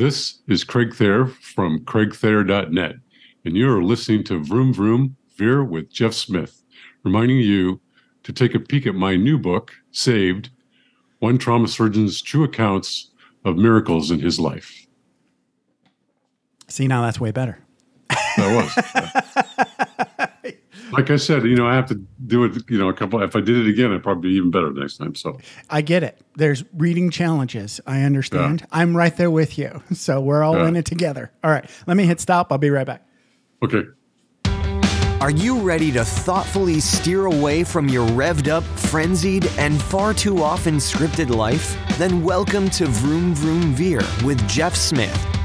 This is Craig Thayer from craigthayer.net, and you are listening to Vroom Vroom Veer with Jeff Smith, reminding you to take a peek at my new book, Saved One Trauma Surgeon's True Accounts of Miracles in His Life. See, now that's way better. That was. like I said, you know, I have to do it, you know, a couple. If I did it again, I'd probably be even better next time. So I get it. There's reading challenges. I understand. Yeah. I'm right there with you. So we're all yeah. in it together. All right. Let me hit stop. I'll be right back. Okay. Are you ready to thoughtfully steer away from your revved up, frenzied, and far too often scripted life? Then welcome to Vroom Vroom Veer with Jeff Smith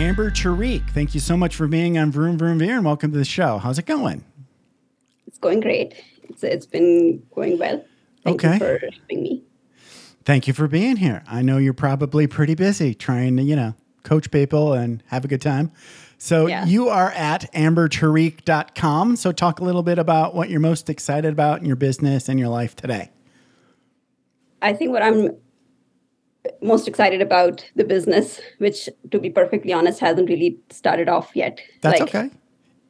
Amber Tariq, thank you so much for being on Vroom Vroom Veer and welcome to the show. How's it going? It's going great. It's, it's been going well. Thank okay. you for having me. Thank you for being here. I know you're probably pretty busy trying to, you know, coach people and have a good time. So yeah. you are at ambertariq.com. So talk a little bit about what you're most excited about in your business and your life today. I think what I'm most excited about the business, which, to be perfectly honest, hasn't really started off yet. That's like, okay.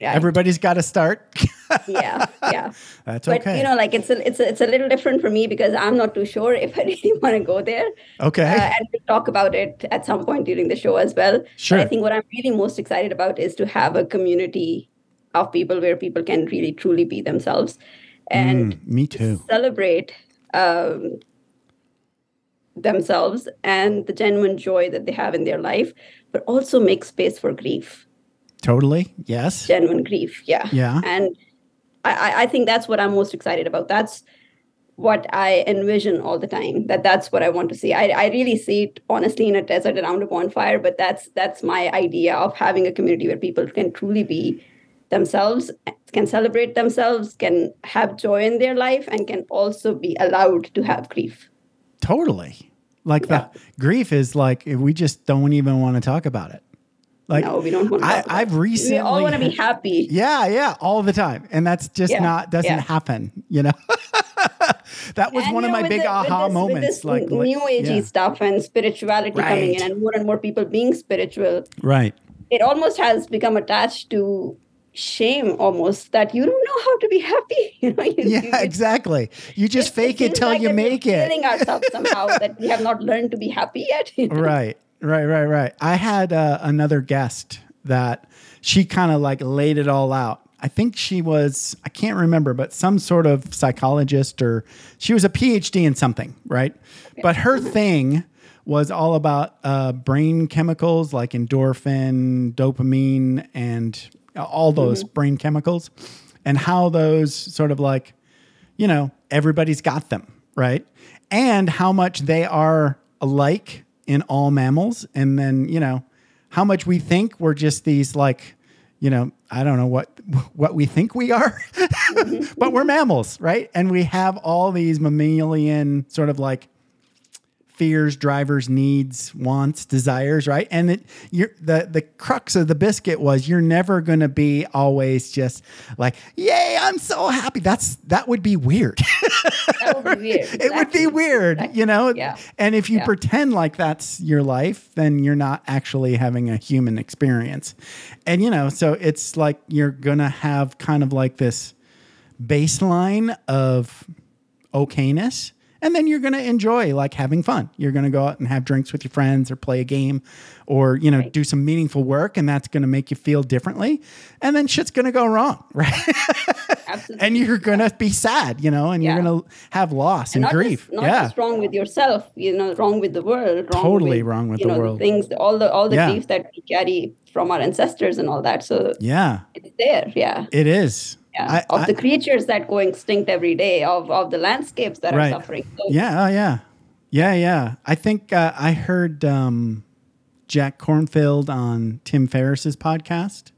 Yeah. Everybody's got to start. yeah, yeah. That's but, okay. you know, like it's a it's a, it's a little different for me because I'm not too sure if I really want to go there. Okay. Uh, and we'll talk about it at some point during the show as well. Sure. But I think what I'm really most excited about is to have a community of people where people can really truly be themselves and mm, me too celebrate um, themselves and the genuine joy that they have in their life, but also make space for grief. Totally. Yes. Genuine grief. Yeah. Yeah. And I, I think that's what I'm most excited about. That's what I envision all the time. That that's what I want to see. I, I really see it honestly in a desert around a bonfire, but that's that's my idea of having a community where people can truly be themselves, can celebrate themselves, can have joy in their life, and can also be allowed to have grief. Totally. Like yeah. the grief is like we just don't even want to talk about it. Like no, we don't want to. I, I've recently. We all want to be happy. Yeah, yeah, all the time, and that's just yeah, not doesn't yeah. happen. You know. that was and, one of my big the, aha this, moments. like new agey stuff and spirituality right. coming in, and more and more people being spiritual. Right. It almost has become attached to shame almost that you don't know how to be happy you know you, yeah you, exactly. You just fake it till like you make it. feeling ourselves somehow that we have not learned to be happy yet you know? right right right right. I had uh, another guest that she kind of like laid it all out. I think she was i can't remember but some sort of psychologist or she was a phd in something right? Okay. but her thing was all about uh, brain chemicals like endorphin, dopamine, and all those mm-hmm. brain chemicals and how those sort of like, you know, everybody's got them, right? And how much they are alike in all mammals. And then, you know, how much we think we're just these like, you know, I don't know what what we think we are, mm-hmm. but we're mammals, right? And we have all these mammalian sort of like fears, drivers, needs, wants, desires, right? And it, you're, the the crux of the biscuit was you're never going to be always just like, "Yay, I'm so happy." That's that would be weird. that would be weird. Exactly. It would be weird, exactly. you know. Yeah. And if you yeah. pretend like that's your life, then you're not actually having a human experience. And you know, so it's like you're going to have kind of like this baseline of okayness and then you're going to enjoy like having fun. You're going to go out and have drinks with your friends or play a game or, you know, right. do some meaningful work and that's going to make you feel differently. And then shit's going to go wrong, right? Absolutely. and you're going to be sad, you know, and yeah. you're going to have loss and, and grief. Just, not yeah. just wrong with yourself, you know, wrong with the world. Wrong totally with, wrong with the know, world. The things, all the, all the yeah. grief that we carry from our ancestors and all that. So yeah, it's there. Yeah. It is yeah, I, of I, the creatures that go extinct every day, of of the landscapes that right. are suffering. So, yeah, oh, yeah, yeah, yeah. I think uh, I heard um, Jack Kornfield on Tim Ferriss's podcast,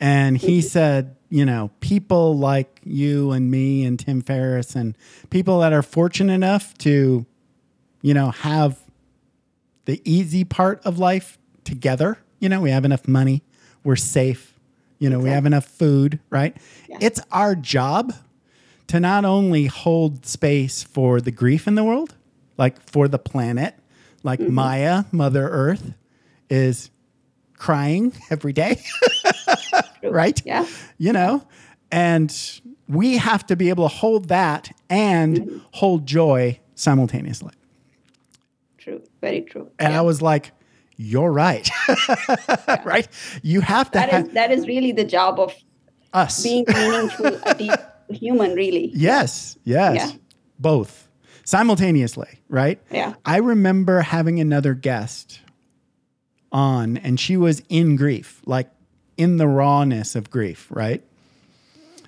And he said, you know, people like you and me and Tim Ferriss and people that are fortunate enough to, you know, have the easy part of life together. You know, we have enough money, we're safe, you know, we have enough food, right? Yeah. It's our job to not only hold space for the grief in the world, like for the planet, like Mm-hmm. Maya, Mother Earth, is crying every day, right? Yeah. You know, and we have to be able to hold that and Mm-hmm. hold joy simultaneously. True. Very true. And Yeah. I was like, you're right. right? You have to that have is that is really the job of us. being meaningful, a deep human, really. Yes, yes. Yeah. Both simultaneously, right? Yeah. I remember having another guest on and she was in grief, like in the rawness of grief, right?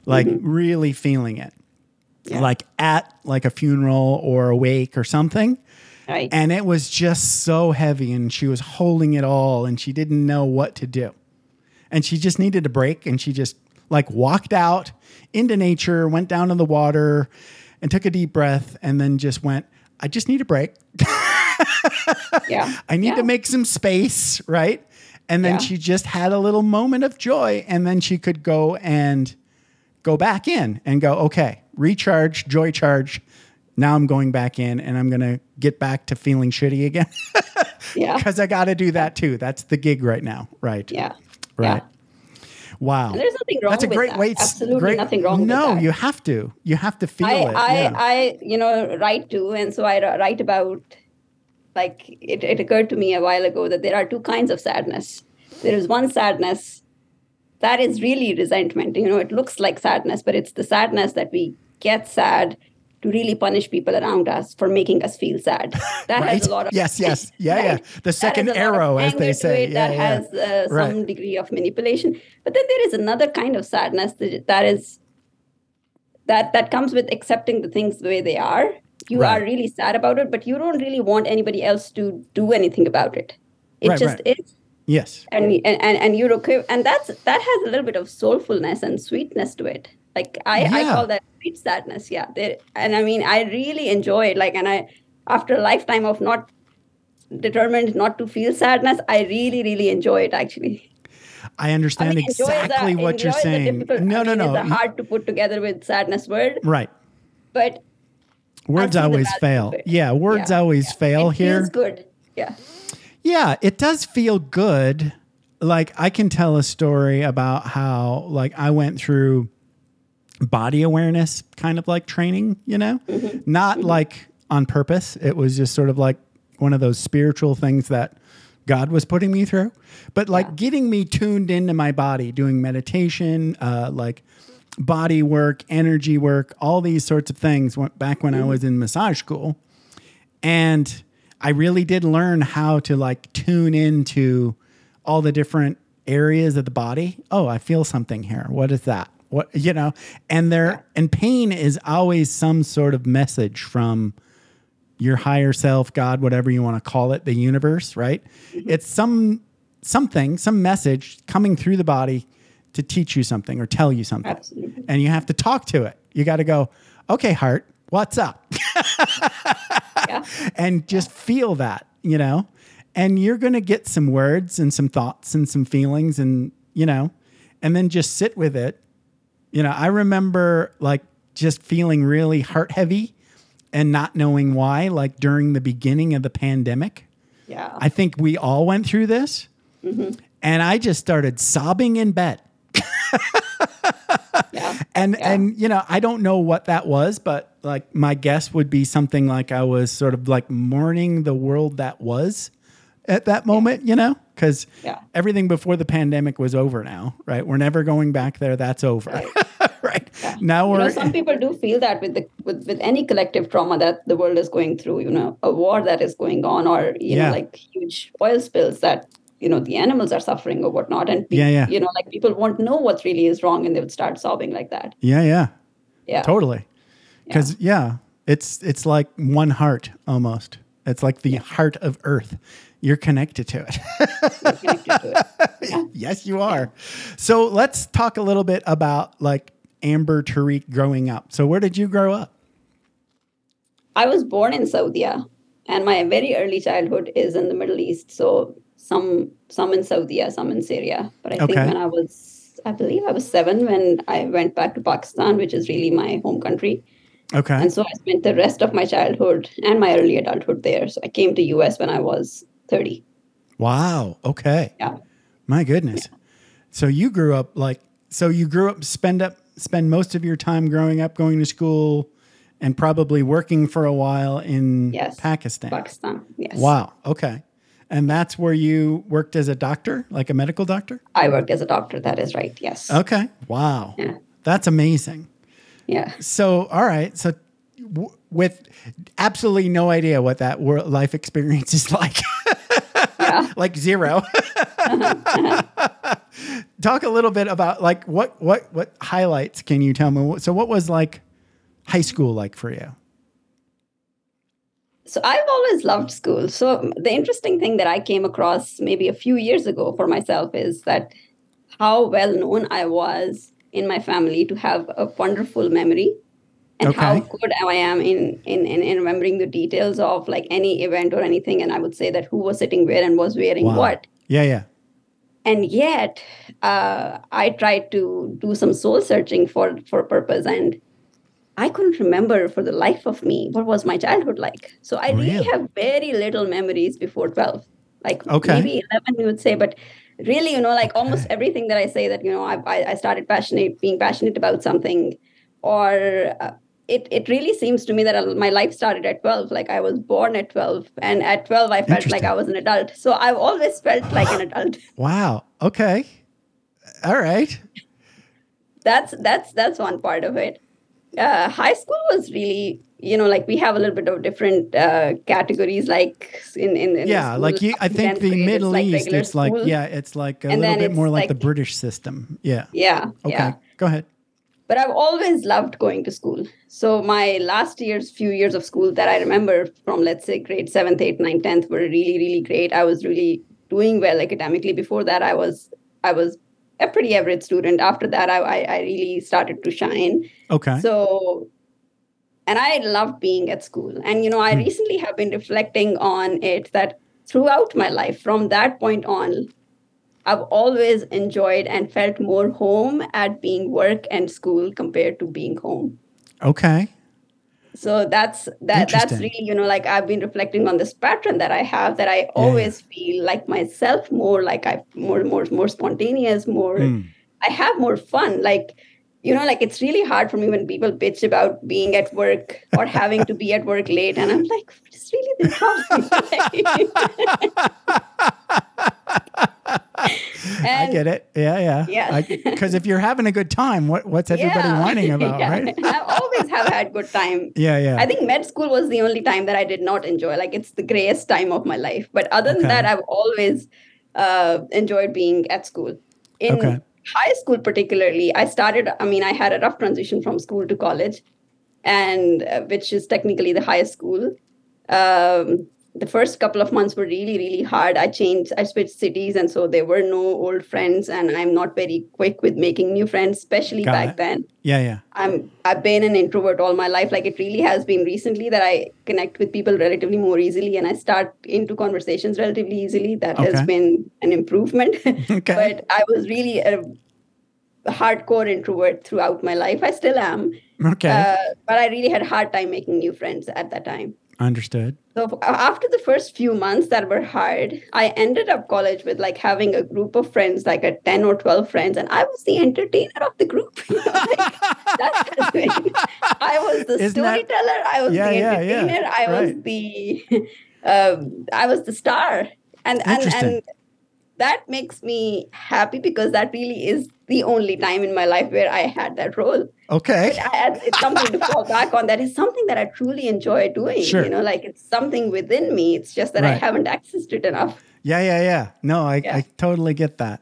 Like mm-hmm. really feeling it. Yeah. Like at like a funeral or a wake or something. Right. And it was just so heavy and she was holding it all and she didn't know what to do. And she just needed a break and she just like walked out into nature, went down to the water and took a deep breath and then just went, I just need a break. yeah. I need Yeah. to make some space, right? And then Yeah. she just had a little moment of joy and then she could go and go back in and go, okay, recharge, joy charge. Now I'm going back in and I'm going to get back to feeling shitty again Yeah. because I got to do that too. That's the gig right now. Right. Yeah. Right. Wow. And there's nothing wrong That's a great that. way. Absolutely great, nothing wrong No, with that. you have to. You have to feel I, it. I, yeah. I, you know, write to, and so I write about, like, it, it occurred to me a while ago that there are two kinds of sadness. There is one sadness that is really resentment. You know, it looks like sadness, but it's the sadness that we get sad to really punish people around us for making us feel sad. That right. has a lot of yes, yes, yeah, yeah. The second has a lot of arrow, as they say. it, yeah, that yeah. has uh, some Right. degree of manipulation. But then there is another kind of sadness that, that is that that comes with accepting the things the way they are. You Right. are really sad about it, but you don't really want anybody else to do anything about it. It Right, just right. is. yes. And, and and and you're okay, and that's that has a little bit of soulfulness and sweetness to it. Like I, I call that sweet sadness. Yeah, there, and I mean I really enjoy it. Like, and I after a lifetime of not determined not to feel sadness, I really really enjoy it. Actually, I understand I mean, enjoy is a- exactly what you're enjoy is a saying. No, no, no. It's hard to put together with sadness word, right. but Words always fail. Yeah, words Yeah, always yeah. fail it here. feels good. Yeah. Yeah, it does feel good. Like I can tell a story about how like I went through body awareness kind of like training, you know? Mm-hmm. Not like on purpose. It was just sort of like one of those spiritual things that God was putting me through. But like Yeah. getting me tuned into my body, doing meditation, uh like body work, energy work, all these sorts of things went back when I Mm-hmm. was in massage school and I really did learn how to like tune into all the different areas of the body. Oh, I feel something here. What is that? What you know? And there and pain is always some sort of message from your higher self, God, whatever you want to call it, the universe, right? Mm-hmm. It's some something, some message coming through the body to teach you something or tell you something. Absolutely. And you have to talk to it. You got to go, "Okay, heart, what's up?" Yeah. and just feel that, you know? And you're going to get some words and some thoughts and some feelings and, you know, and then just sit with it. You know, I remember like just feeling really heart heavy and not knowing why, like during the beginning of the pandemic. Yeah. I think we all went through this. Mm-hmm. And I just started sobbing in bed. yeah. And Yeah. and you know, I don't know what that was, but like my guess would be something like I was sort of like mourning the world that was at that moment, you know? Cuz Yeah. everything before the pandemic was over now, right? We're never going back there. That's over. Right. Now You we're know, some people do feel that with the with, with any collective trauma that the world is going through, you know, a war that is going on, or you Yeah. know, like huge oil spills that you know the animals are suffering or whatnot, and pe- Yeah, yeah. you know, like people won't know what really is wrong, and they would start sobbing like that. Yeah, yeah. Yeah, Totally. Cuz yeah, it's it's like one heart almost. It's like the heart of earth. You're connected to it. connected to it. yes, you are. So let's talk a little bit about like Amber Tariq growing up. So where did you grow up? I was born in Saudi, and my very early childhood is in the Middle East. So some some in Saudi, some in Syria. But I think when I was, I believe I was seven when I went back to Pakistan, which is really my home country. Okay. And so I spent the rest of my childhood and my early adulthood there. So I came to US when I was 30. Wow. Okay. Yeah. My goodness. So you grew up like so you grew up spend up spend most of your time growing up going to school and probably working for a while in Yes. Pakistan. Pakistan. Yes. Wow. Okay. And that's where you worked as a doctor, like a medical doctor? I worked as a doctor. That is right. Yes. Okay. Wow. Yeah. That's amazing. Yeah. So, all right. So, w- with absolutely no idea what that wor- life experience is like, Like zero. Talk a little bit about like what what what highlights can you tell me? So, what was like high school like for you? So I've always loved school. So the interesting thing that I came across maybe a few years ago for myself is that how well known I was in my family to have a wonderful memory and how Okay. good I am in, in in in remembering the details of like any event or anything. And I would say that who was sitting where and was wearing Wow. what. Yeah, yeah. And yet, uh, I tried to do some soul searching for for purpose and I couldn't remember for the life of me what was my childhood like. So I really Really? have very little memories before 12. Like Okay. maybe 11 you would say, but really, you know, like almost everything that I say that, you know, I, I I started passionate, being passionate about something or uh, it, it really seems to me that my life started at 12 like i was born at 12 and at 12 i felt like i was an adult so i've always felt like an adult Wow. Okay. All right. that's that's that's one part of it uh, high school was really you know like we have a little bit of different uh, categories like in in, in yeah, like you. I think the grade, Middle like East, regular it's like yeah, it's like a And little bit more like, the British system. Yeah. yeah Okay. yeah Go ahead. But I've always loved going to school. So my last year's few years of school that I remember from let's say grade seventh, eighth, ninth, tenth were really, really great. I was really doing well academically. Before that, I was I was a pretty average student. After that, I I, I really started to shine. Okay. So and I loved being at school. And you know, I Hmm. recently have been reflecting on it that throughout my life, from that point on, I've always enjoyed and felt more home at being work and school compared to being home. okay. So that's that that's really, you know, like I've been reflecting on this pattern that I have that I always feel like myself more like I more more more spontaneous, more Hmm. I have more fun. Like, you know, like it's really hard for me when people bitch about being at work or having to be at work late. And I'm like, it's really the problem. I get it. Yeah, yeah. Yeah. Because if you're having a good time, what what's everybody Yeah. whining about, Yeah. right? I always have had good time. Yeah, yeah. I think med school was the only time that I did not enjoy. Like it's the grayest time of my life. But other than Okay. that, I've always uh, enjoyed being at school. In Okay. high school, particularly, I started. I mean, I had a rough transition from school to college, and uh, which is technically the highest school. Um, the first couple of months were really, really hard. I changed, I switched cities, and so there were no old friends, and I'm not very quick with making new friends, especially Got back it. then. yeah, yeah. I'm I've been an introvert all my life. Like it really has been recently that I connect with people relatively more easily and I start into conversations relatively easily. That Okay. has been an improvement. Okay. but I was really a hardcore introvert throughout my life. I still am. Okay. Uh, but I really had a hard time making new friends at that time. Understood. So after the first few months that were hard, I ended up college with like having a group of friends, like a 10 or 12 friends, and I was the entertainer of the group. You know, like, that's the thing. I was the Isn't that- storyteller, I was Yeah, the yeah, yeah. entertainer, I was Right. the um, I was the star. And and, and that makes me happy because that really is the only time in my life where I had that role Okay. I- it's something to fall back on that is something that i truly enjoy doing Sure. you know like it's something within me it's just that i haven't accessed it enough Yeah, yeah, yeah. No, I, Yeah. I totally get that.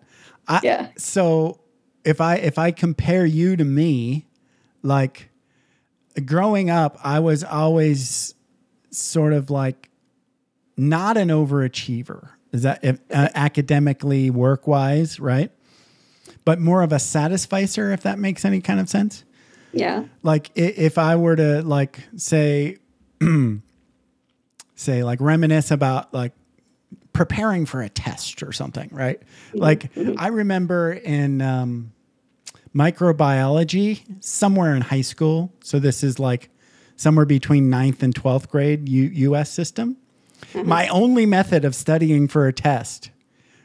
I, Yeah. So if I if I compare you to me, like growing up, I was always sort of like not an overachiever. Is that if, uh, academically, work wise, right? But more of a satisficer, if that makes any kind of sense. Yeah. Like if I were to like say, say like reminisce about like preparing for a test or something, right? Mm-hmm. Like mm-hmm. I remember in um, microbiology somewhere in high school. So this is like somewhere between ninth and 12th grade U- US system. Mm-hmm. My only method of studying for a test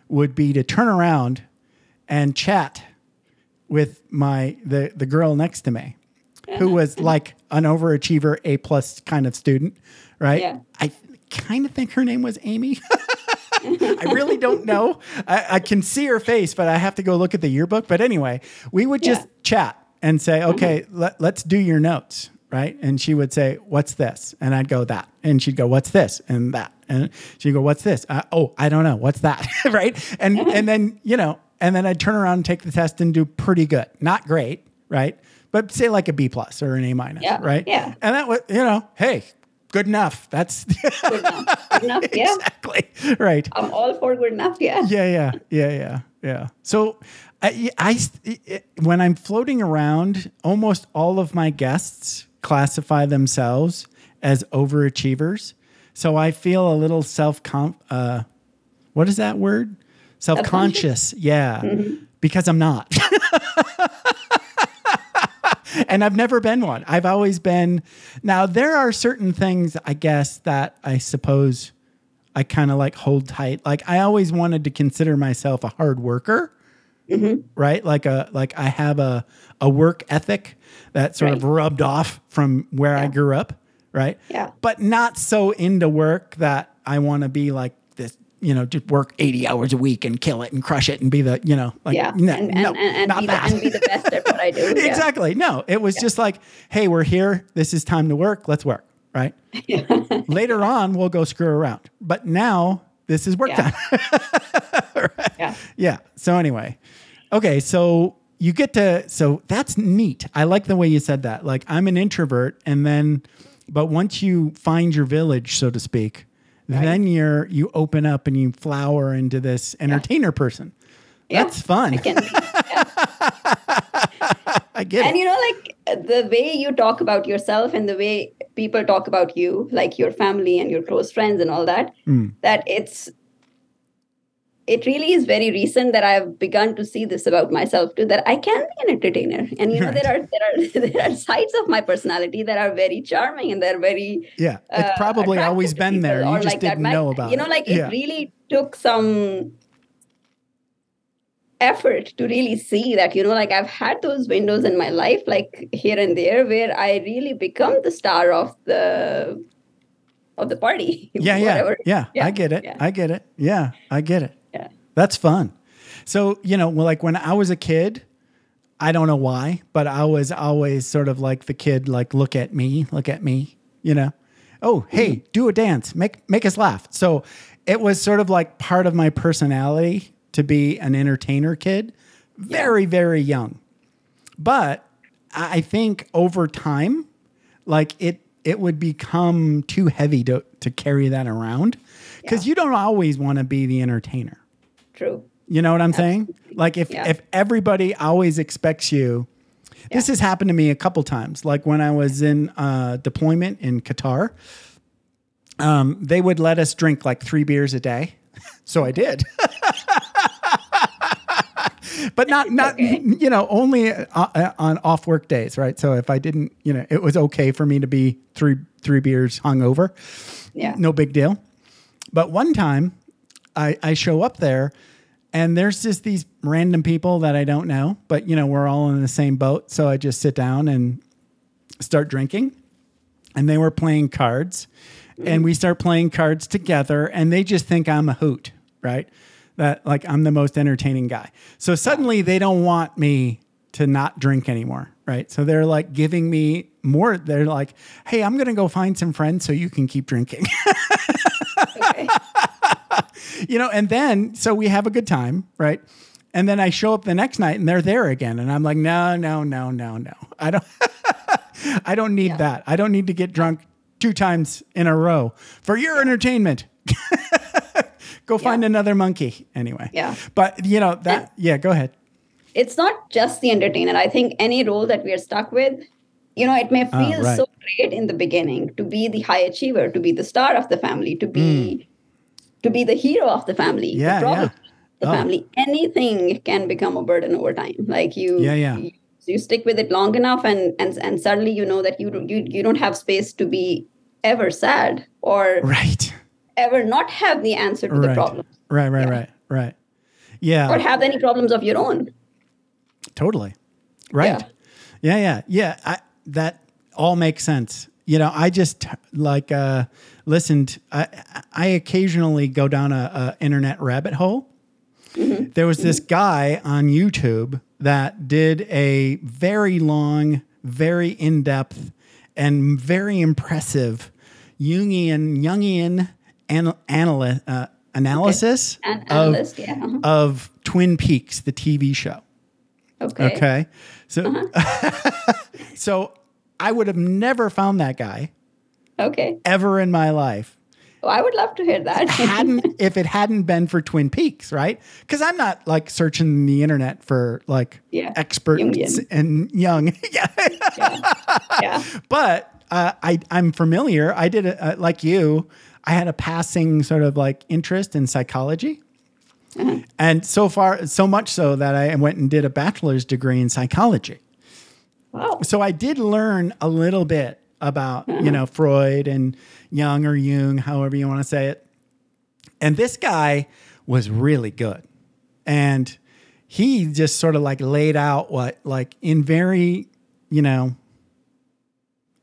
would be to turn around and chat with my the the girl next to me who was like an overachiever a plus kind of student right Yeah. i kind of think her name was amy I really don't know. I, I can see her face, but I have to go look at the yearbook. But anyway, we would just Yeah. chat and say, okay, let, let's do your notes. Right. And she would say, what's this? And I'd go, that. And she'd go, what's this? And that. And she'd go, what's this? Uh, oh, I don't know. What's that? right. And, and then, you know, and then I'd turn around and take the test and do pretty good. Not great. Right. But say like a B plus or an A minus. Yeah, Right. yeah. And that was, you know, hey, good enough. That's Good enough. Good enough. Yeah. exactly right. I'm all for good enough. Yeah. Yeah, yeah, yeah, yeah, yeah. So, I, I, when I'm floating around, almost all of my guests classify themselves as overachievers. So I feel a little self uh, what is that word? Self conscious. Yeah, mm-hmm. because I'm not. and I've never been one. I've always been. Now there are certain things I guess that I suppose I kind of like hold tight. Like I always wanted to consider myself a hard worker, mm-hmm. right? Like a like I have a a work ethic that sort of rubbed off from where I grew up, right? Yeah. But not so into work that I want to be like this. You know, just work eighty hours a week and kill it and crush it and be the you know like Yeah. no, and, and, no, and, not be the, that. and be the best at what I do. Yeah. Exactly. No, it was just like, hey, we're here. This is time to work. Let's work. Right. Later on, we'll go screw around. But now this is work Yeah. time. Yeah. Yeah. So anyway, okay. So you get to, so that's neat. I like the way you said that. Like I'm an introvert and then, but once you find your village, so to speak, then you're, you open up and you flower into this entertainer person. Yeah. That's fun. I can be. I get and it. you know like the way you talk about yourself and the way people talk about you like your family and your close friends and all that Mm. that it's it really is very recent that i've begun to see this about myself too that i can be an entertainer and you know there are there are there are sides of my personality that are very charming and they're very Yeah. It's uh, probably always been there. You just like didn't know about it. you know like it Yeah. really took some effort to really see that you know like i've had those windows in my life like here and there where i really become the star of the of the party Yeah, yeah, yeah, Yeah, I get it. yeah. I get it. Yeah, I get it. That's fun. So, you know, like when I was a kid, I don't know why, but I was always sort of like the kid, like, look at me, look at me, you know? Oh, hey, do a dance, make make us laugh. So it was sort of like part of my personality to be an entertainer kid, very, very young. But I I think over time, like it it would become too heavy to to carry that around because Yeah. you don't always want to be the entertainer. True You know what I'm saying? Like if Yeah. if everybody always expects you, this has happened to me a couple times. Like when I was in uh, deployment in Qatar, um, they would let us drink like three beers a day, so I did. but not not Okay. you know only uh, uh, on off work days, right? So if I didn't, you know, it was okay for me to be three three beers hungover. Yeah. no big deal. But one time, I I show up there, and there's just these random people that I don't know, but you know we're all in the same boat. So I just sit down and start drinking, and they were playing cards, and we start playing cards together, and they just think I'm a hoot, right? That like I'm the most entertaining guy. So suddenly they don't want me to not drink anymore, right? So they're like giving me more. They're like, "Hey, I'm gonna go find some friends so you can keep drinking." okay. you know, and then so we have a good time, right? And then I show up the next night and they're there again, and I'm like, no, no, no, no, no. I don't, I don't need Yeah. that. I don't need to get drunk two times in a row for your entertainment. go find another monkey anyway. Yeah. But you know that. Yeah. Go ahead. it's not just the entertainer. I think any role that we are stuck with, you know, it may feel Ah, right. so great in the beginning to be the high achiever, to be the star of the family, to be to be the hero of the family. Yeah, the problem yeah. the Oh. family. Anything can become a burden over time. Like you, Yeah, yeah. You, you stick with it long enough, and and and suddenly you know that you don't- you you don't have space to be ever sad or Right. ever not have the answer to the problem Right. Right. Yeah. Right. Right. Yeah. or have any problems of your own. Totally. Right. Yeah. Yeah. Yeah. I, that all makes sense. You know, I just like uh, listened. I, I occasionally go down a, a internet rabbit hole. There was this guy on YouTube that did a very long, very in depth, and very impressive Jungian Jungian uh, analysis An of, yeah. uh-huh. of Twin Peaks, the TV show. Okay. Okay. So Uh-huh. so I would have never found that guy Okay. ever in my life. Oh, I would love to hear that. Hadn't if it hadn't been for Twin Peaks, right? Because I'm not like searching the internet for like Yeah. experts Jungian. and young. yeah. yeah. But uh, I I'm familiar. I did a, uh, like you. I had a passing sort of like interest in psychology. And so far, so much so that I went and did a bachelor's degree in psychology. Wow. so I did learn a little bit about you know Freud and Jung or Jung, however you want to say it. And this guy was really good, and he just sort of like laid out what like in very you know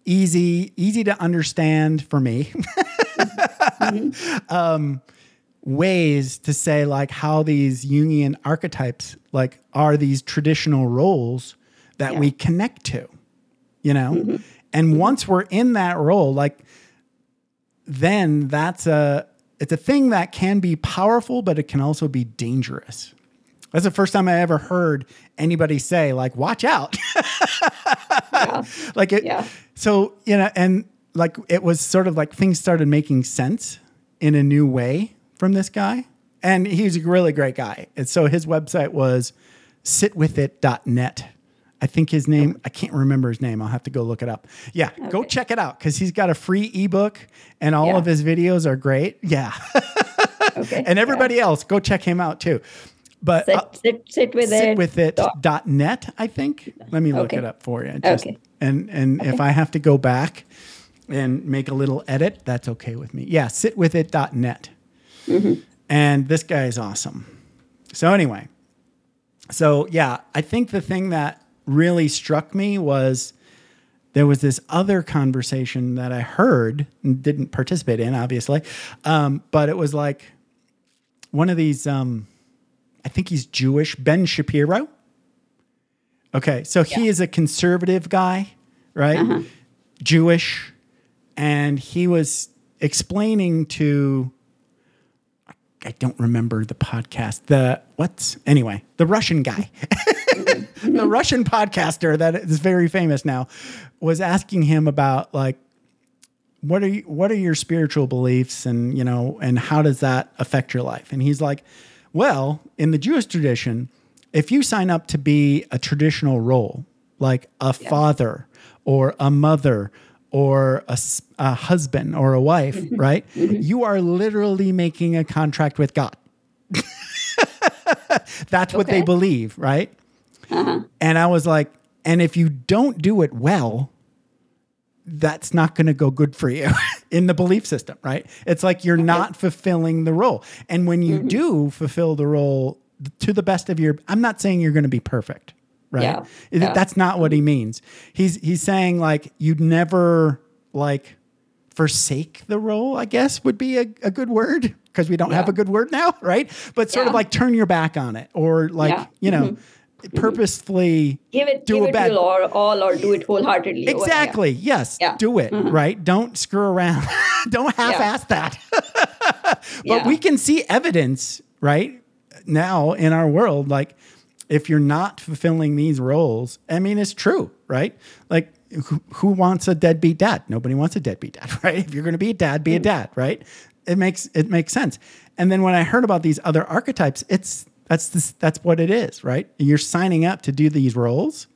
easy easy to understand for me um, ways to say like how these Jungian archetypes like are these traditional roles that Yeah. we connect to, you know? Mm-hmm. And mm-hmm. once we're in that role, like then that's a it's a thing that can be powerful, but it can also be dangerous. That's the first time I ever heard anybody say, like, watch out. Yeah. like it Yeah. so you know and like it was sort of like things started making sense in a new way from this guy and he's a really great guy and so his website was sitwithit.net i think his name i can't remember his name. I'll have to go look it up. Yeah go check it out because he's got a free ebook and all Yeah. of his videos are great. Yeah. Okay. and everybody else go check him out too. But sit, uh, sit, sit with sit it. with it dot- dot net i think. Let me look Okay. it up for you just- Okay. and and if i have to go back and make a little edit that's okay with me. Yeah sitwithit.net Mm-hmm. and this guy is awesome. So anyway so yeah i think the thing that really struck me was there was this other conversation that i heard and didn't participate in obviously um, but it was like one of these um, I think he's Jewish, Ben Shapiro. Okay, so he is a conservative guy, right? Jewish. And he was explaining to, I don't remember the podcast, the what's, anyway, the Russian guy, the Russian podcaster that is very famous now, was asking him about like, what are you, what are your spiritual beliefs and you know and how does that affect your life? And he's like well in the jewish tradition if you sign up to be a traditional role like a father or a mother or a, a husband or a wife right? Mm-hmm. You are literally making a contract with god. That's what they believe right Uh-huh. and i was like and if you don't do it well that's not going to go good for you in the belief system, right? It's like you're not fulfilling the role. And when you mm-hmm. do fulfill the role to the best of your I'm not saying you're going to be perfect, right? Yeah. Yeah. That's not what he means. He's he's saying like you'd never like forsake the role, I guess would be a, a good word because we don't have a good word now, right? But sort of like turn your back on it or like, Yeah. you know, mm-hmm. Purposefully give it, do give a it bad- all, or do it wholeheartedly. Exactly. Yes. Yeah. Mm-hmm. Do it. Right. Don't screw around. Don't half-ass that. but Yeah. we can see evidence right now in our world. Like, if you're not fulfilling these roles, I mean, it's true, right? Like, who, who wants a deadbeat dad? Nobody wants a deadbeat dad, right? If you're going to be a dad, Mm. be a dad, right? it makes it makes sense. And then when I heard about these other archetypes, it's that's this, that's what it is, right? You're signing up to do these roles.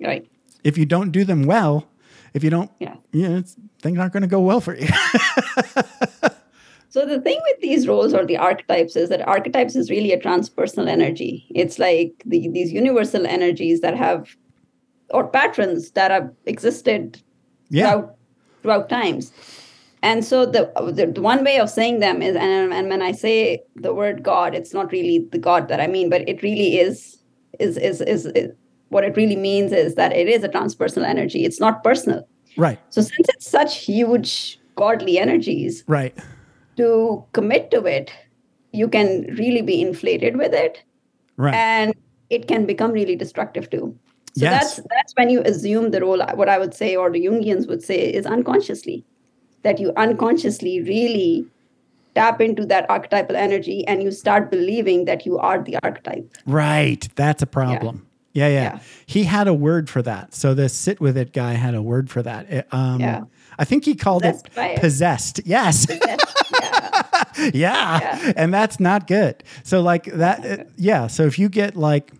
Right. If you don't do them well, if you don't, Yeah. you know, it's, things aren't going to go well for you. So the thing with these roles or the archetypes is that archetypes is really a transpersonal energy. It's like the, these universal energies that have, or patterns that have existed yeah, throughout throughout times. And so the, the one way of saying them is, and, and when I say the word God, it's not really the God that I mean, but it really is is is is, is what it really means is that it is a transpersonal energy. It's not personal. right, So since it's such huge godly energies, right, to commit to it, you can really be inflated with it right. and it can become really destructive too. So Yes. that's that's when you assume the role what I would say or the Jungians would say is unconsciously. That you unconsciously really tap into that archetypal energy and you start believing that you are the archetype. Right. That's a problem. Yeah, yeah. Yeah. He had a word for that. So the sit with it guy had a word for that. It, um, Yeah. I think he called Possessed it it. possessed. Yes. yeah. yeah. Yeah. And that's not good. So like that uh, yeah, so if you get like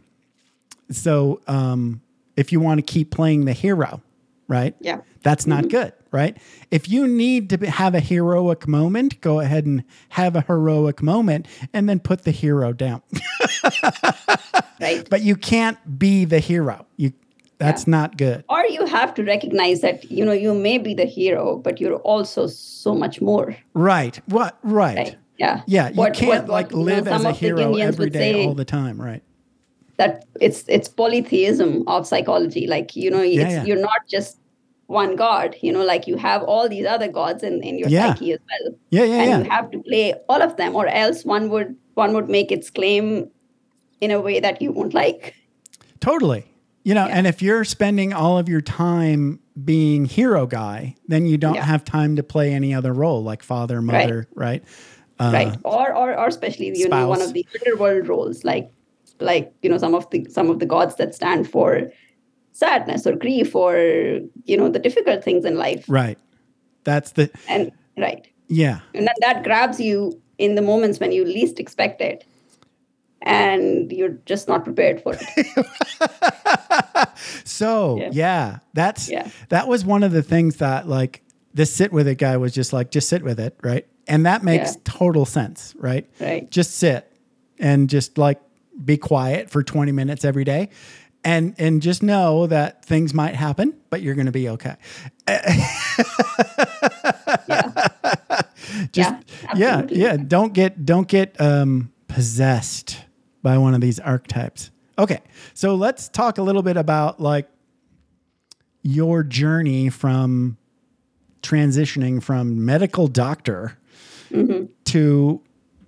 so um if you want to keep playing the hero, right? Yeah. That's not mm-hmm. good, right? If you need to have a heroic moment, go ahead and have a heroic moment and then put the hero down. Right. but you can't be the hero. You that's not good. or you have to recognize that you know you may be the hero, but you're also so much more. Right. What right. Right. Yeah. Yeah, you What- can't what- like what, you know, live as a hero every day say- all the time, right? That it's it's polytheism of psychology like you know it's, yeah. you're not just one god you know like you have all these other gods in, in your Yeah. psyche as well Yeah, yeah, and yeah. you have to play all of them or else one would one would make its claim in a way that you won't like Totally. You know, Yeah. and if you're spending all of your time being hero guy, then you don't Yeah. have time to play any other role like father, mother, right? Uh, right or, or or especially you know one of the underworld roles like like you know some of the some of the gods that stand for sadness or grief or you know the difficult things in life Right. That's the and right yeah. and that, that grabs you in the moments when you least expect it and you're just not prepared for it So yeah, Yeah. that's Yeah. that was one of the things that like this sit with it guy was just like just sit with it, right? And that makes Yeah. total sense, right? Right. Just sit and just like be quiet for 20 minutes every day. And and just know that things might happen, but you're going to be okay. just yeah, absolutely. yeah, don't get don't get um possessed by one of these archetypes. Okay. So let's talk a little bit about like your journey from transitioning from medical doctor Mm-hmm. to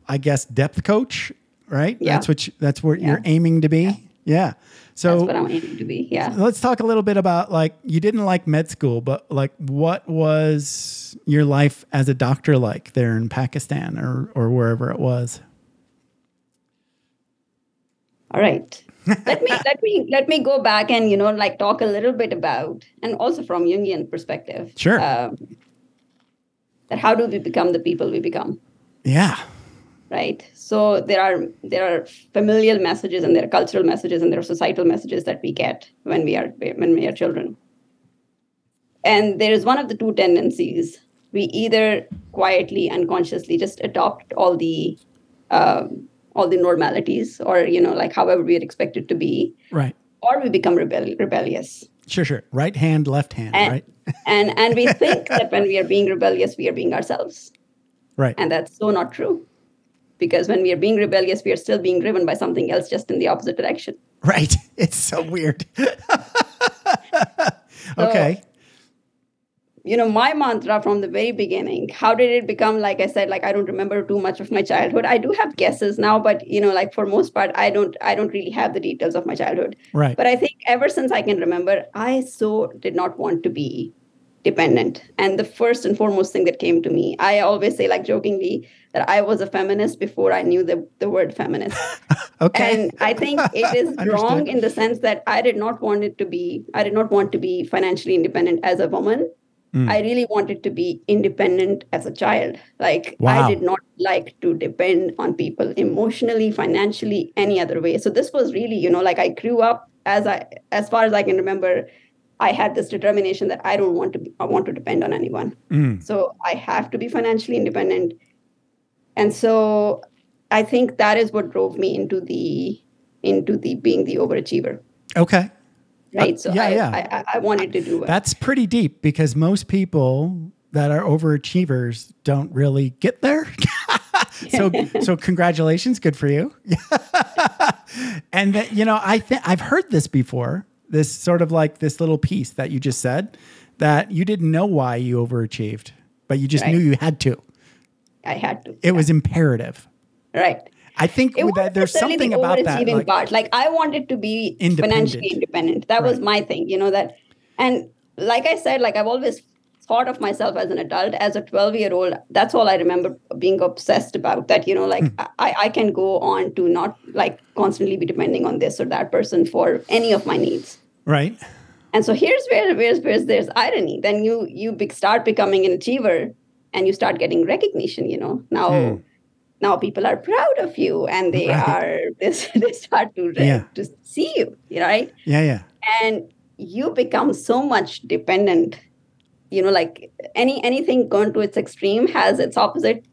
I guess depth coach, right? Yeah. That's what you, that's what you're aiming to be. Yeah. So that's what i'm aiming to be yeah let's talk a little bit about like you didn't like med school, but like what was your life as a doctor like there in Pakistan or or wherever it was? all right let me let me let me go back and you know like talk a little bit about and also from jungian perspective Sure. um, that how do we become the people we become Yeah. right so there are there are familial messages and there are cultural messages and there are societal messages that we get when we are when we are children and there is one of the two tendencies we either quietly unconsciously just adopt all the um, all the normalities or you know like however we are expected to be Right. or we become rebel- rebellious Sure, sure. Right hand, left hand, and, right? and and we think that when we are being rebellious we are being ourselves Right. and that's so not true. Because when we are being rebellious, we are still being driven by something else just in the opposite direction. Right. It's so weird. okay. You know, my mantra from the very beginning, how did it become, like I said, like I don't remember too much of my childhood. I do have guesses now, but you know, like for most part, I don't I don't really have the details of my childhood. Right. But I think ever since I can remember, I so did not want to be dependent. And the first and foremost thing that came to me, I always say, like jokingly, that I was a feminist before I knew the, the word feminist. okay. And I think it is wrong in the sense that I did not want it to be, I did not want to be financially independent as a woman. Hmm. I really wanted to be independent as a child. Like Wow. I did not like to depend on people emotionally, financially, any other way. So this was really, you know, like I grew up as I as far as I can remember, I had this determination that I don't want to be, I want to depend on anyone. So I have to be financially independent. And so I think that is what drove me into the into the being the overachiever. Okay. Right. So Uh, yeah, I, yeah. I, I- I wanted to do it. That's pretty deep because most people that are overachievers don't really get there. so so congratulations, good for you. and that, you know, I think I've heard this before. This sort of like this little piece that you just said that you didn't know why you overachieved, but you just Right. knew you had to. I had to. It was imperative. right. I think It with wasn't that, there's something the about that. Like, part. Like I wanted to be Independent. financially independent. That was my thing. You know that, and like I said, like I've always thought of myself as an adult. As a 12 year old, that's all I remember being obsessed about. That you know, like Hmm. I I can go on to not like constantly be depending on this or that person for any of my needs. Right? And so here's where where's where's there's irony. Then you you be, start becoming an achiever, and you start getting recognition. You know now. Hmm. Now people are proud of you, and they Right. are they, they start to Yeah. to see you, right? Yeah, yeah. And you become so much dependent. You know, like any anything gone to its extreme has its opposite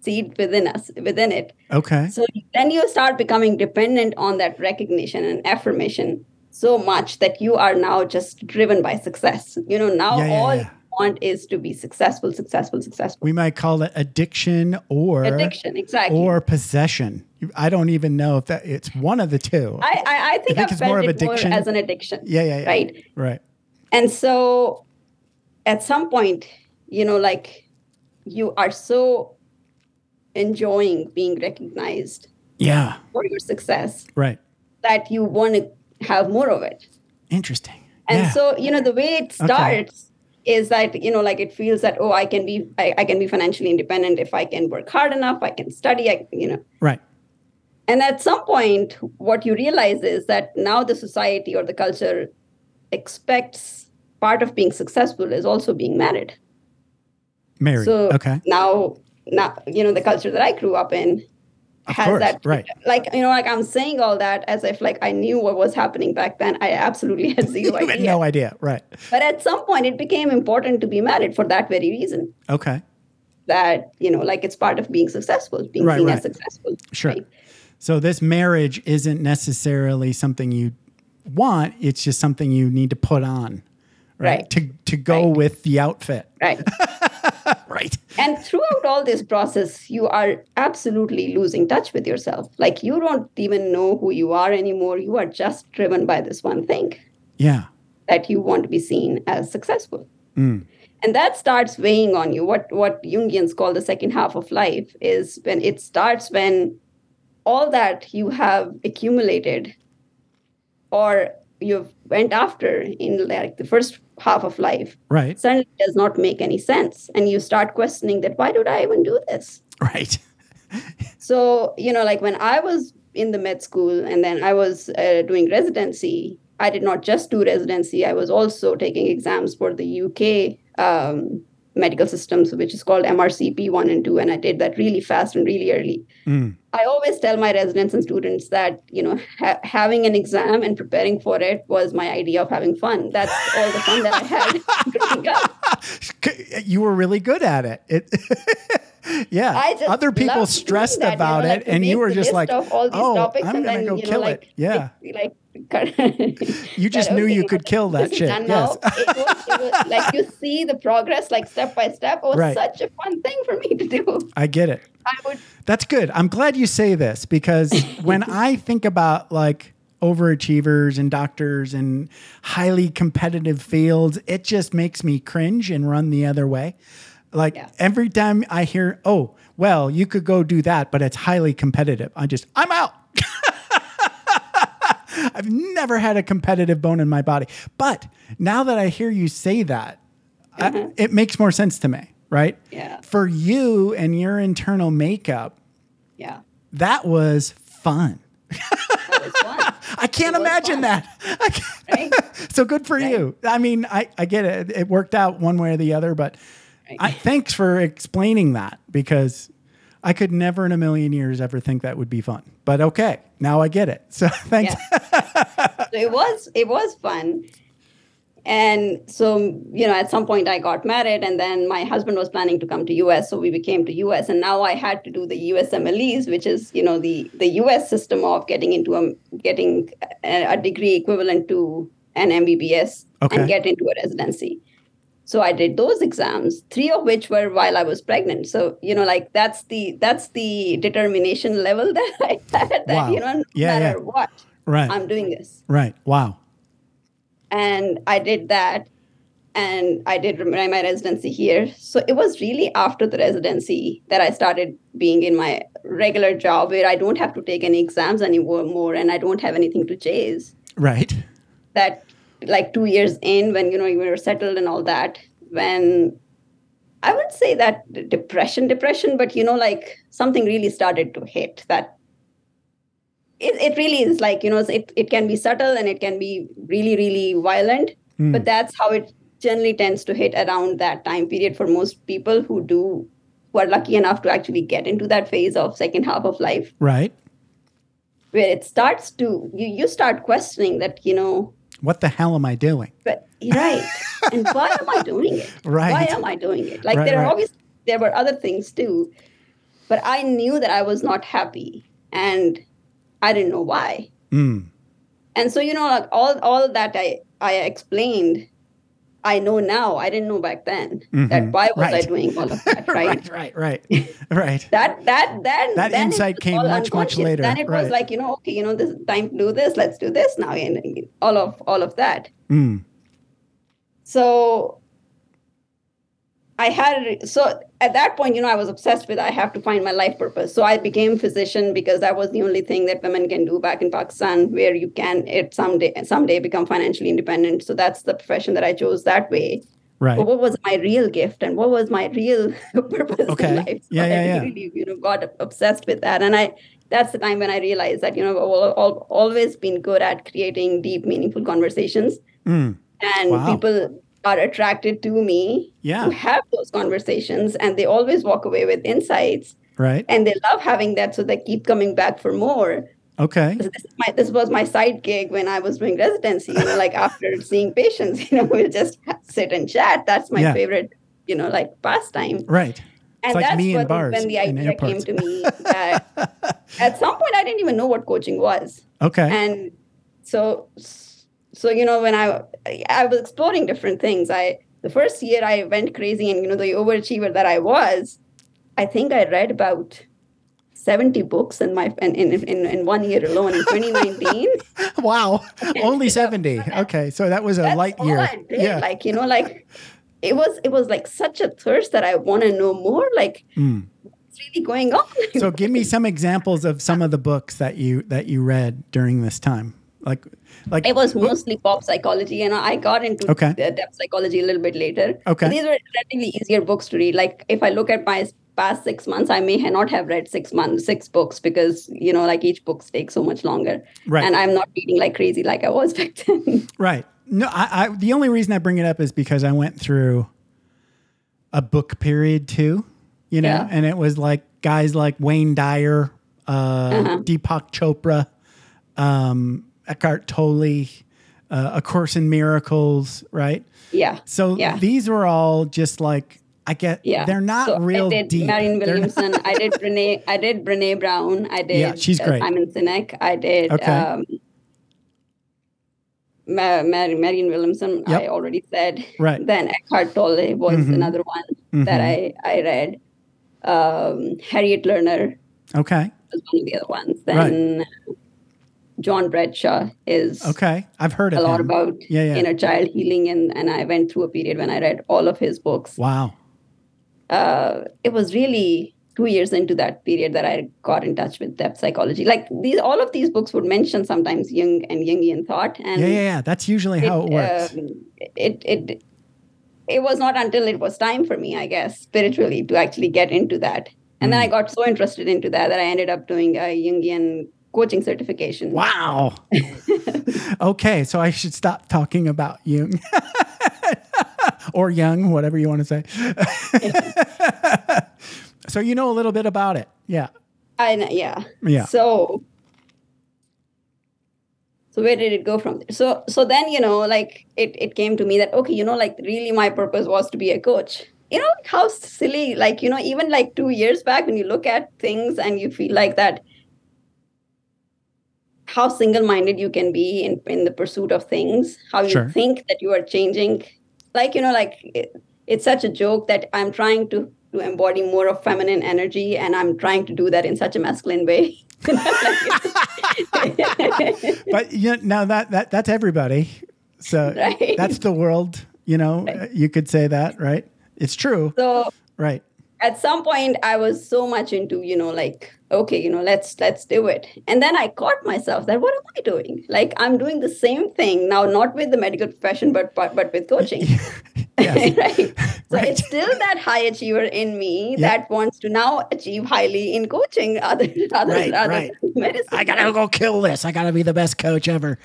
seed within us within it. Okay. So then you start becoming dependent on that recognition and affirmation so much that you are now just driven by success. You know, now Yeah, yeah, all yeah. you want is to be successful, successful, successful. We might call it addiction or Addiction, exactly. or possession. I don't even know if that it's one of the two. I, I, I think, think I've it's more of addiction? more as an addiction. yeah, yeah, yeah. Right. Right. And so at some point, you know, like you are so enjoying being recognized Yeah. for your success Right. that you want to have more of it. Interesting. and yeah. so you know the way it starts is that you know like it feels that oh i can be I, I can be financially independent if i can work hard enough i can study I, you know right. and at some point what you realize is that now the society or the culture expects part of being successful is also being married Married. so okay. now now you know the culture that i grew up in Of has course. that right. like you know like i'm saying all that as if like i knew what was happening back then i absolutely had zero had idea no idea. Right. but at some point, it became important to be married for that very reason. Okay. That you know, like it's part of being successful, being Right, seen right. as successful. Sure. right? So this marriage isn't necessarily something you want. It's just something you need to put on. Right. Right. To to go with the outfit. Right. Right. and throughout all this process, you are absolutely losing touch with yourself. Like you don't even know who you are anymore. You are just driven by this one thing Yeah. that you want to be seen as successful. Mm. And that starts weighing on you. What what Jungians call the second half of life is when it starts when all that you have accumulated or you've went after in like the first half of life Right. suddenly does not make any sense. And you start questioning that why did I even do this? Right. So, you know, like when I was in the med school and then I was uh, doing residency, I did not just do residency, I was also taking exams for the UK um, medical systems, which is called MRCP 1 and 2. And I did that really fast and really early. Mm. I always tell my residents and students that, you know, ha- having an exam and preparing for it was my idea of having fun. That's all the fun that I had. You were really good at it. It. yeah. Other people stressed that, you know, about like it, and you were just like, of all these "Oh, topics I'm gonna go you know, kill like, it." Yeah. like You just that, knew okay, you could kill that shit. Yes. It was, it was like you see the progress, like step by step. It was Right. such a fun thing for me to do. I get it. I would, That's good. I'm glad you say this because when I think about like overachievers and doctors and highly competitive fields, it just makes me cringe and run the other way. Like Yeah. every time I hear, oh, well, you could go do that, but it's highly competitive. I just, I'm out. I've never had a competitive bone in my body. But now that I hear you say that, I, mm-hmm. it makes more sense to me, right? Yeah. For you and your internal makeup, yeah, that was fun. that was fun. I can't imagine fun. that. Can't- Right? so good for you. I mean, I, I get it. It worked out one way or the other, but I, thanks for explaining that because I could never in a million years ever think that would be fun. But okay, now I get it. So thanks. so it was it was fun and so you know at some point i got married and then my husband was planning to come to us so we became to us and now i had to do the usmles which is you know the the us system of getting into a getting a, a degree equivalent to an mbbs Okay. and get into a residency so i did those exams three of which were while i was pregnant so you know like that's the that's the determination level that i had that Wow. you know no Yeah, matter yeah. what Right. i'm doing this right. Wow. and I did that. And I did my my residency here. So it was really after the residency that I started being in my regular job where I don't have to take any exams anymore and I don't have anything to chase. Right. That like two years in when you know we were settled and all that, when I would say that depression, depression, but you know, like something really started to hit that it, it really is like, you know, it, it can be subtle and it can be really, really violent, hmm. but that's how it generally tends to hit around that time period for most people who do who are lucky enough to actually get into that phase of second half of life Right. where it starts to you you start questioning that, you know, What the hell am I doing? but right and why am i doing it Right. why am i doing it like Right, there are right. obviously there were other things too but i knew that i was not happy and i didn't know why Mm. and so you know like all all that i i explained i know now i didn't know back then that why was i Mm-hmm. Doing all of that right Right. Right. Right. right. that that then That then insight came much, much later. then it Right. was like you know okay you know this is time to do this let's do this now and all of all of that Mm. so i had so at that point you know i was obsessed with i have to find my life purpose so i became physician because that was the only thing that women can do back in pakistan where you can it someday someday become financially independent so that's the profession that i chose that way Right. but what was my real gift and what was my real purpose Okay. in life? So Yeah, yeah, I yeah. really, you know, got obsessed with that. And I that's the time when I realized that, you know, I've al- al- always been good at creating deep, meaningful conversations. Mm. And Wow. people are attracted to me Yeah. to have those conversations and they always walk away with insights Right. and they love having that so they keep coming back for more Okay. this, my, this was my side gig when I was doing residency. You know, like after seeing patients, you know, we'll just sit and chat. That's my Yeah. favorite, you know, like pastime. Right. And like that's what, bars when the idea came to me that at some point I didn't even know what coaching was. Okay. And so, so you know, when I I was exploring different things, I the first year I went crazy, and you know, the overachiever that I was, I think I read about. 70 books in my in, in, in, in one year alone in 2019 wow. Only 70. Okay. So that was a That's light year. Did. Yeah. Like, you know, like it was it was like such a thirst that I want to know more. Like Mm. what's really going on? So give me some examples of some of the books that you that you read during this time. Like like it was mostly pop psychology, and I got into Okay. the depth psychology a little bit later. Okay. But these were relatively easier books to read. Like if I look at my past six months, I may not have read six months, six books because you know, like each book takes so much longer. Right. And I'm not reading like crazy like I was back then. Right. No, I, I the only reason I bring it up is because I went through a book period too, you know, Yeah. and it was like guys like Wayne Dyer, uh, Uh-huh. Deepak Chopra, um, Eckhart Tolle, uh, A Course in Miracles, right? yeah. So Yeah. these were all just like I get. Yeah, they're not so real I did deep. Marianne Williamson. I did Brene. I did Brene Brown. I did. Yeah, she's uh, great. Simon Sinek. I did. Okay. Um, Ma- Mar- Marianne Williamson. Yep. I already said. Right. Then Eckhart Tolle was Mhm. another one that I I read. Um, Harriet Lerner okay. was one of the other ones. Right. John Bradshaw is Okay. I've heard a lot him. about Yeah, yeah. inner child healing, and and I went through a period when I read all of his books Wow. uh, it was really two years into that period that I got in touch with depth psychology. Like these, all of these books would mention sometimes Jung and Jungian thought, and Yeah, yeah, yeah. That's usually how it works. um, it it it was not until it was time for me, I guess, spiritually, to actually get into that. And then I Mm. got so interested into that that I ended up doing a Jungian coaching certification. Wow. okay, so I should stop talking about Jung or Young, whatever you want to say. so you know a little bit about it. Yeah. I know, yeah. Yeah. So so where did it go from there? So so then, you know, like it it came to me that okay, you know, like really my purpose was to be a coach. You know, like how silly, like, you know, even like two years back when you look at things and you feel like that how single-minded you can be in, in the pursuit of things, how you Sure. think that you are changing. Like, you know, like it, it's such a joke that I'm trying to to embody more of feminine energy and I'm trying to do that in such a masculine way. But you know, now that, that that's everybody. So Right. that's the world, you know, uh, you could say that, right? It's true. so Right. At some point I was so much into, you know, like, okay, you know, let's let's do it. And then I caught myself that what am I doing? Like I'm doing the same thing now, not with the medical profession, but but, but with coaching. Right. So Right. it's still that high achiever in me Yeah. that wants to now achieve highly in coaching other other, Right, other right. medicine. I got to go kill this. I got to be the best coach ever.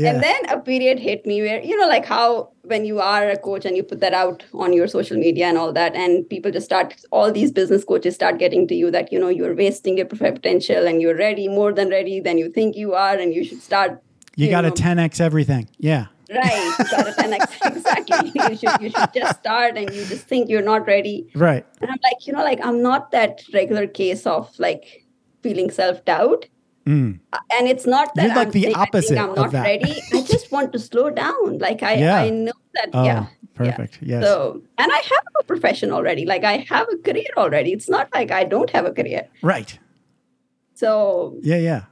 Yeah. And then a period hit me where, you know, like how when you are a coach and you put that out on your social media and all that, and people just start, all these business coaches start getting to you that, you know, you're wasting your potential and you're ready, more than ready than you think you are, and you should start. you got to 10x everything. Yeah. Right. you gotta 10x, exactly. You should, you should just start and you just think you're not ready. Right. And I'm like, you know, like I'm not that regular case of like feeling self doubt. Mm. And it's not that You're like I'm the opposite I'm of not that. ready. I just want to slow down. Like I, Yeah. I know that. Oh, yeah. perfect. Yes. So, and I have a profession already. Like I have a career already. It's not like I don't have a career. right. So Yeah. Yeah.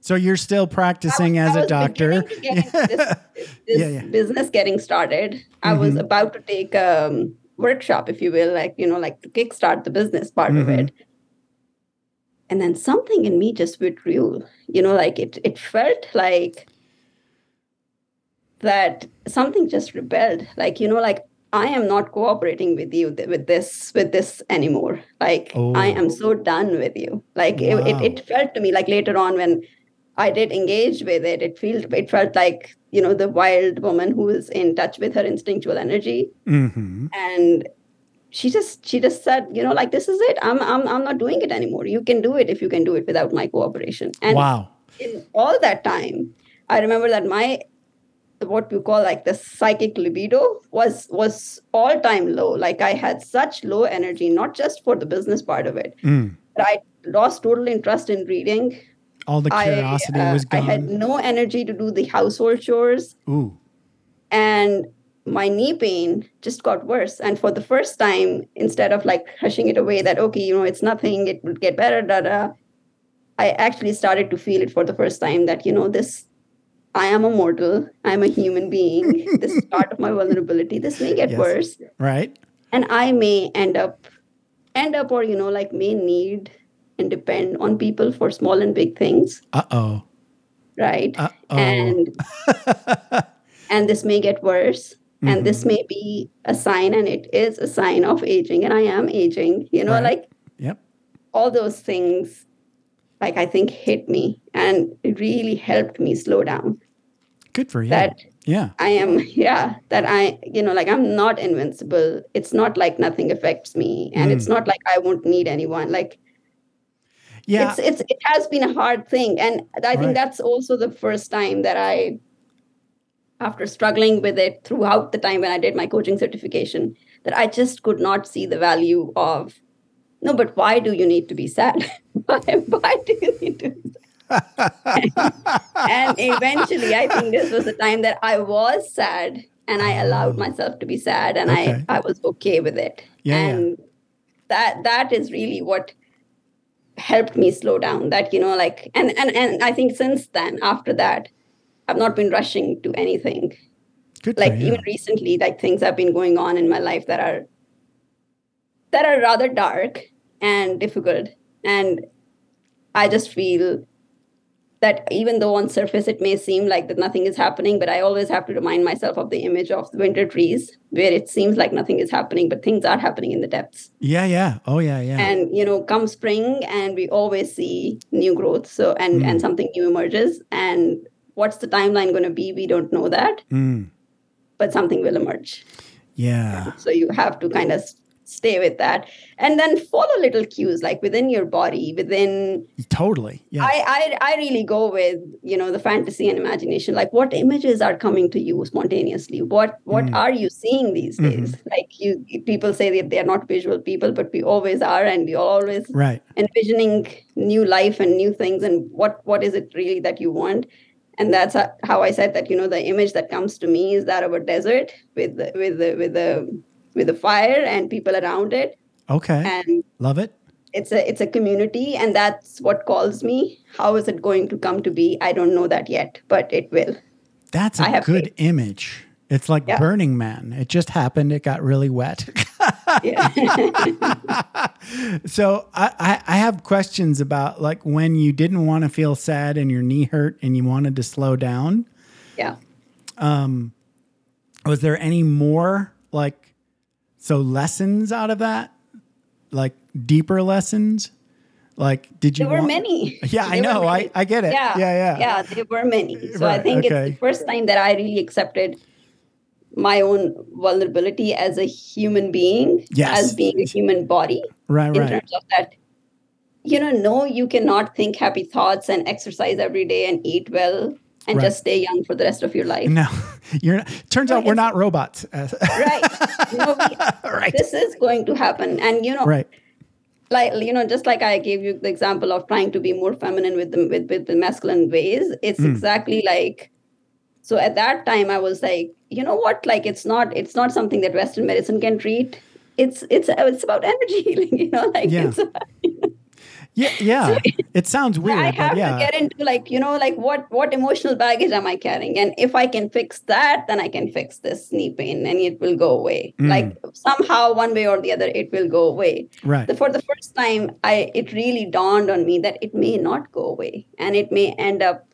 So you're still practicing I was- as I a was doctor. beginning to get into this, this Yeah, yeah. business getting started. I was Mhm. about to take a um, workshop, if you will, like you know, like to kickstart the business part of Mhm. it. And then something in me just withdrew. You know, like it. It felt like that something just rebelled. Like you know, like I am not cooperating with you th- with this with this anymore. Like I Oh. am so done with you. Like it, Wow. it, it felt to me like later on when I did engage with it, it felt it felt like you know the wild woman who is in touch with her instinctual energy, hmm and she just she just said, you know, like this is it. I'm I'm I'm not doing it anymore. You can do it if you can do it without my cooperation. And wow. in all that time, I remember that my what we call like the psychic libido was was all time low. Like I had such low energy, not just for the business part of it, Mm. but I lost total interest in reading. All the curiosity I, uh, was gone I had no energy to do the household chores, Ooh. and my knee pain just got worse. And for the first time, instead of like hushing it away, that okay, you know, it's nothing, it will get better, da da. I actually started to feel it for the first time that you know this. I am a mortal. I'm a human being. this is part of my vulnerability. This may get Yes. worse, Right. and I may end up, end up, or you know, like may need and depend on people for small and big things Uh oh. right Uh oh. and and this may get worse and this Mm-hmm. may be a sign and it is a sign of aging and i am aging you know Right. like Yep. all those things like i think hit me and it really helped me slow down Good for you. that yeah. i am yeah that i you know like i'm not invincible it's not like nothing affects me and it's not like i won't need anyone like Yeah. it's it's it has been a hard thing and i think Right. that's also the first time that i after struggling with it throughout the time when i did my coaching certification that i just could not see the value of no but why do you need to be sad why, why do you need to be sad? and eventually i think this was the time that i was sad and i allowed myself to be sad and Okay. i i was okay with it Yeah, yeah. and that that is really what helped me slow down that you know like and and and i think since then after that i've not been rushing to anything. Good like even recently like things have been going on in my life that are that are rather dark and difficult. And i just feel that even though on surface it may seem like that nothing is happening but i always have to remind myself of the image of the winter trees where it seems like nothing is happening but things are happening in the depths. Yeah, yeah. Oh, yeah, yeah. and you know come spring and we always see new growth so and hmm. and something new emerges and what's the timeline going to be we don't know that Mm, but something will emerge yeah. so you have to kind of stay with that and then follow little cues like within your body within Totally. Yeah. I, I I really go with you know the fantasy and imagination. Like what images are coming to you spontaneously? What what are you seeing these days? Like you people say that they are not visual people, but we always are, and we always right. envisioning new life and new things. And what what is it really that you want? And that's how I said that. You know, the image that comes to me is that of a desert with the, with the with the with the fire and people around it, Okay. and Love it. it's a it's a community and that's what calls me how is it going to come to be i don't know that yet but it will That's a good faith. image. It's like Yeah. Burning Man. It just happened. It got really wet. yeah so I, I, have questions about like when you didn't want to feel sad and your knee hurt and you wanted to slow down. yeah Um, Was there any more like so lessons out of that? Like deeper lessons? Like did you there were want- many Yeah, I There know. I. I get it. yeah yeah, yeah. yeah there were many so i think okay. it's the first time that i really accepted my own vulnerability as a human being Yes. as being a human body Right, in right. terms of that you know no you cannot think happy thoughts and exercise every day and eat well and Right. just stay young for the rest of your life No, you're. Not, turns out we're not robots. Right you know, we- right. this is going to happen and you know Right. like you know just like i gave you the example of trying to be more feminine with the with, with the masculine ways it's Hmm. exactly like so at that time i was like you know what like it's not it's not something that western medicine can treat it's it's it's about energy healing you know like Yeah. it's Yeah, yeah. It sounds weird, I but have yeah. to get into like you know like what what emotional baggage am I carrying, and if I can fix that, then I can fix this knee pain, and it will go away. Mm. Like somehow, one way or the other, it will go away. Right. The, for the first time, I it really dawned on me that it may not go away, and it may end up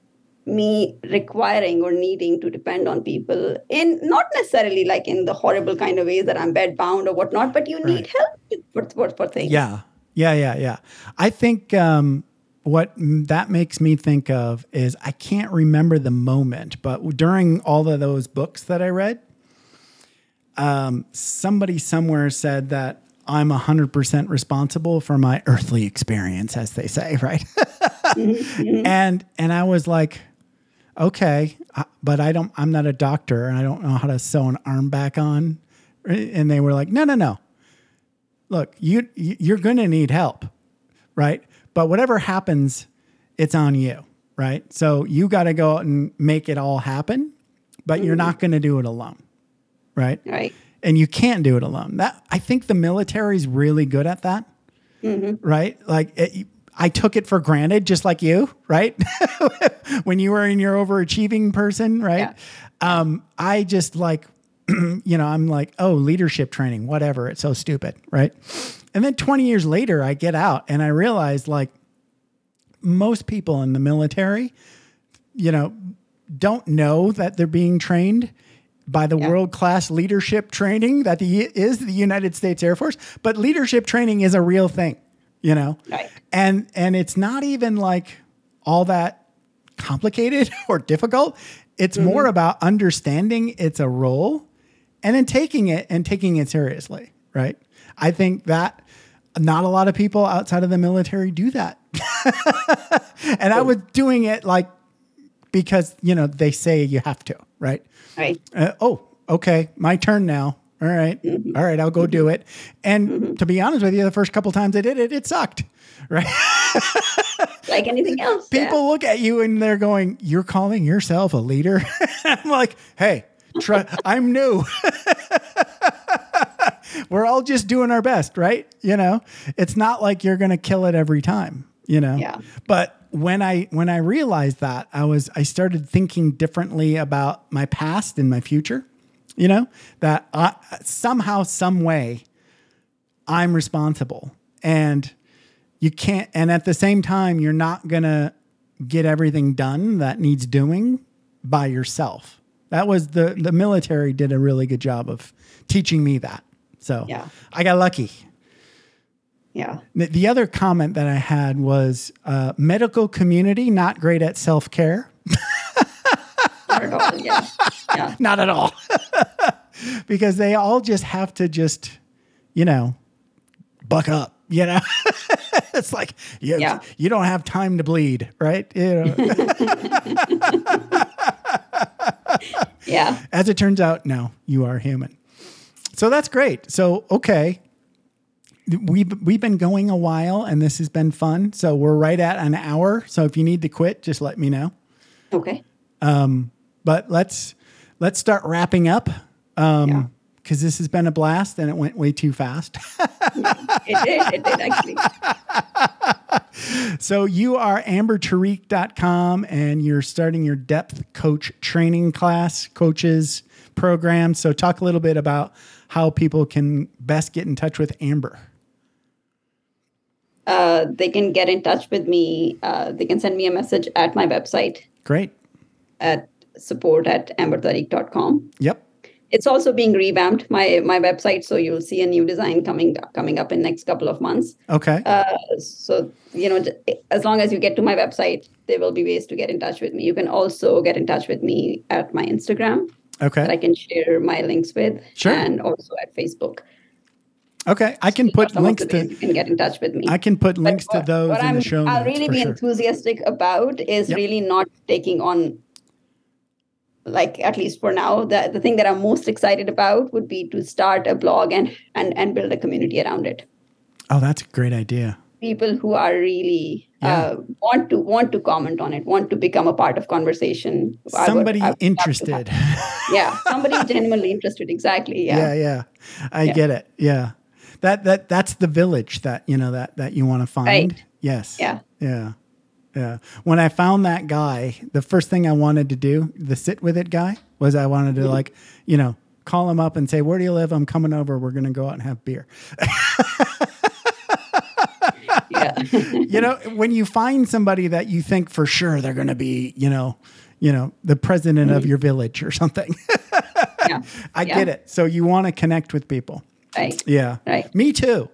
me requiring or needing to depend on people in not necessarily like in the horrible kind of ways that I'm bed bound or whatnot, but you need help for, for, for things. Yeah. Yeah, yeah, yeah. I think um, what that makes me think of is I can't remember the moment, but during all of those books that I read, um, somebody somewhere said that I'm 100% responsible for my earthly experience, as they say, right? and and I was like, okay, but I don't. I'm not a doctor, and I don't know how to sew an arm back on. And they were like, no, no, no look, you you- you're going to need help, right? But whatever happens, it's on you, right? So you got to go out and make it all happen, but you're not going to do it alone, right? Right. And you can't do it alone. That I think the military's really good at that, mm-hmm. right? Like it, I took it for granted, just like you, right? when you were in your overachieving person, right? Um, I just like you know, I'm like, oh, leadership training, whatever. It's so stupid, right? And then 20 years later, I get out and I realize like most people in the military, you know, don't know that they're being trained by the Yeah. world class leadership training that the, is the United States Air Force. But leadership training is a real thing, you know, Right. and and it's not even like all that complicated or difficult. It's more about understanding it's a role and then taking it and taking it seriously, right? I think that not a lot of people outside of the military do that. and I was doing it like because, you know, they say you have to, right? Right. Uh, oh, okay, my turn now. All right. Mm-hmm. All right, I'll go do mm-hmm. it. And mm-hmm. to be honest with you, the first couple times I did it, it sucked. Right? Like anything else. yeah. People look at you and they're going, "You're calling yourself a leader?" I'm like, "Hey, try, I'm new. We're all just doing our best, right? You know, it's not like you're going to kill it every time, you know. Yeah. But when I when I realized that, I was I started thinking differently about my past and my future. You know, that I, somehow, some way, I'm responsible, and you can't. And at the same time, you're not gonna get everything done that needs doing by yourself. That was the the military did a really good job of teaching me that. So Yeah. I got lucky. Yeah. The, the other comment that I had was uh, medical community not great at self care. Not at all. Yeah. Yeah. Not at all. because they all just have to just, you know, buck up, you know? it's like you, Yeah. you don't have time to bleed, right? You know? Yeah. As it turns out, no, you are human. So that's great. So, okay. We've we've been going a while and this has been fun. So we're right at an hour. So if you need to quit, just let me know. Okay. Um, But let's let's start wrapping up. Um Yeah. because this has been a blast and it went way too fast. It did. It did actually. so you are ambertariq.com and you're starting your depth coach training class, coaches program. So talk a little bit about how people can best get in touch with Amber. Uh, they can get in touch with me. Uh, they can send me a message at my website Great. at support at ambertariq.com. Yep. It's also being revamped, my my website, so you'll see a new design coming coming up in next couple of months. Okay. Uh, so you know, as long as you get to my website, there will be ways to get in touch with me. You can also get in touch with me at my Instagram Okay. that I can share my links with, Sure. and also at Facebook. Okay. I can put links to you can get in touch with me. I can put links to those what in I'm, the show. I'll really be sure. enthusiastic about is Yep. really not taking on like at least for now the, the thing that i'm most excited about would be to start a blog and and and build a community around it Oh, that's a great idea. people who are really Yeah. uh, want to want to comment on it want to become a part of conversation I would- Somebody I would interested. yeah somebody genuinely interested exactly yeah yeah, yeah. I Yeah. get it. Yeah. That that that's the village that, you know, that that you want to find. Right. Yes. Yeah. Yeah. Yeah. When I found that guy, the first thing I wanted to do, the sit with it guy, was I wanted to like, you know, call him up and say, "Where do you live? I'm coming over. We're going to go out and have beer." yeah you know, when you find somebody that you think for sure they're going to be, you know, you know, the president of mm-hmm. your village or something. yeah I Yeah. get it. So you want to connect with people. right Yeah. Right. Me too.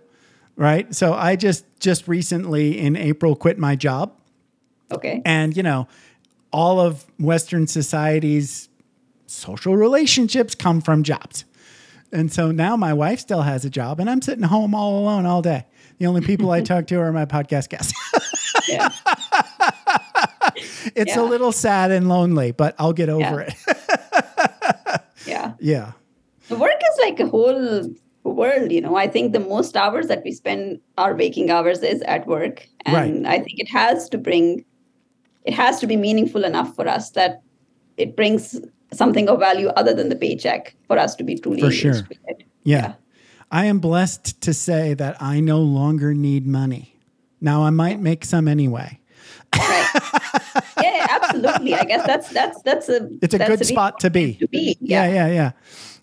Right. So I just just recently in April quit my job okay and you know all of western society's social relationships come from jobs. And so now my wife still has a job and I'm sitting home all alone all day. The only people I talk to are my podcast guests. yeah it's a little sad and lonely, but I'll get over Yeah. it. yeah yeah. The work is like a whole world, you know. I think the most hours that we spend our waking hours is at work. And I think it has to bring it has to be meaningful enough for us that it brings something of value other than the paycheck for us to be truly For sure. it. Yeah. I am blessed to say that I no longer need money. Now I might make some anyway. Right. yeah, absolutely. I guess that's that's that's a It's a good really spot to be. to be. Yeah, yeah, yeah.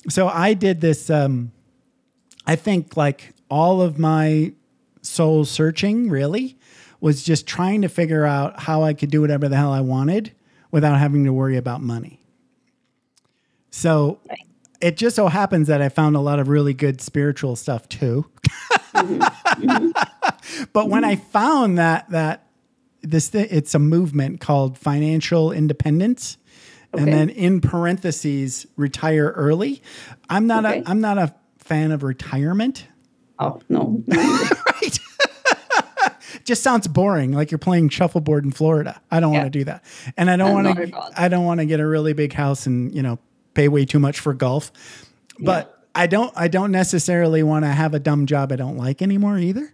So I did this um I think like all of my soul searching really was just trying to figure out how I could do whatever the hell I wanted without having to worry about money. So it just so happens that I found a lot of really good spiritual stuff too. Mm-hmm. Mm-hmm. but when I mm-hmm. found that that this thi- it's a movement called financial independence and then in parentheses retire early. I'm not Okay. a I'm not a fan of retirement. Oh no. Right. Just sounds boring, like you're playing shuffleboard in Florida. I don't Yeah. want to do that, and I don't want to. I don't want to get a really big house and you know pay way too much for golf. But I don't. I don't necessarily want to have a dumb job I don't like anymore either.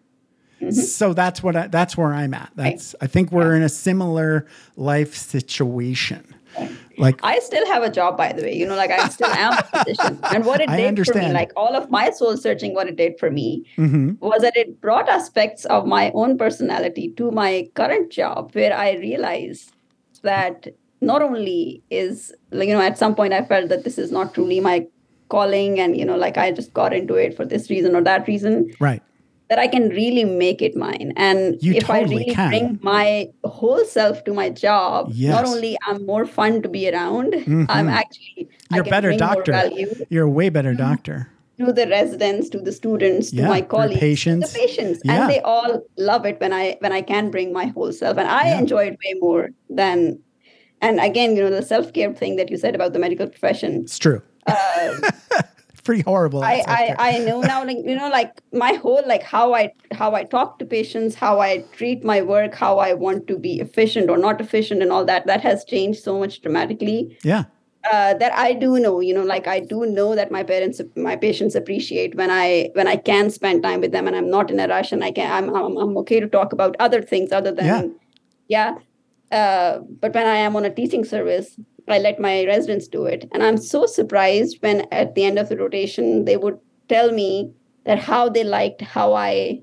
Mm-hmm. So that's what I, that's where I'm at. That's I think we're in a similar life situation. Like I still have a job, by the way. You know, like I still am a physician. And what it I did for me, like all of my soul searching, what it did for me mhm. was that it brought aspects of my own personality to my current job, where I realized that not only is, like, you know, at some point I felt that this is not truly my calling, and, you know, like I just got into it for this reason or that reason. right. That I can really make it mine. And You if I really can. bring my whole self to my job, not only I'm more fun to be around, Mhm. I'm actually You're better doctor. You're a way better Mm-hmm. doctor. to the residents, to the students, to my colleagues, patients. the patients, Yeah. and they all love it when I when I can bring my whole self, and I Yeah. enjoy it way more than. And again, you know, the self care thing that you said about the medical profession. It's true. Uh, pretty horrible. I, I. I know now, like you know, like my whole like how I how I talk to patients, how I treat my work, how I want to be efficient or not efficient, and all that that has changed so much dramatically. yeah. Uh, that I do know, you know, like I do know that my parents, my patients appreciate when I when I can spend time with them and I'm not in a rush and I can I'm I'm, I'm okay to talk about other things other than Yeah. yeah. Uh, but when I am on a teaching service, I let my residents do it, and I'm so surprised when at the end of the rotation they would tell me that how they liked how I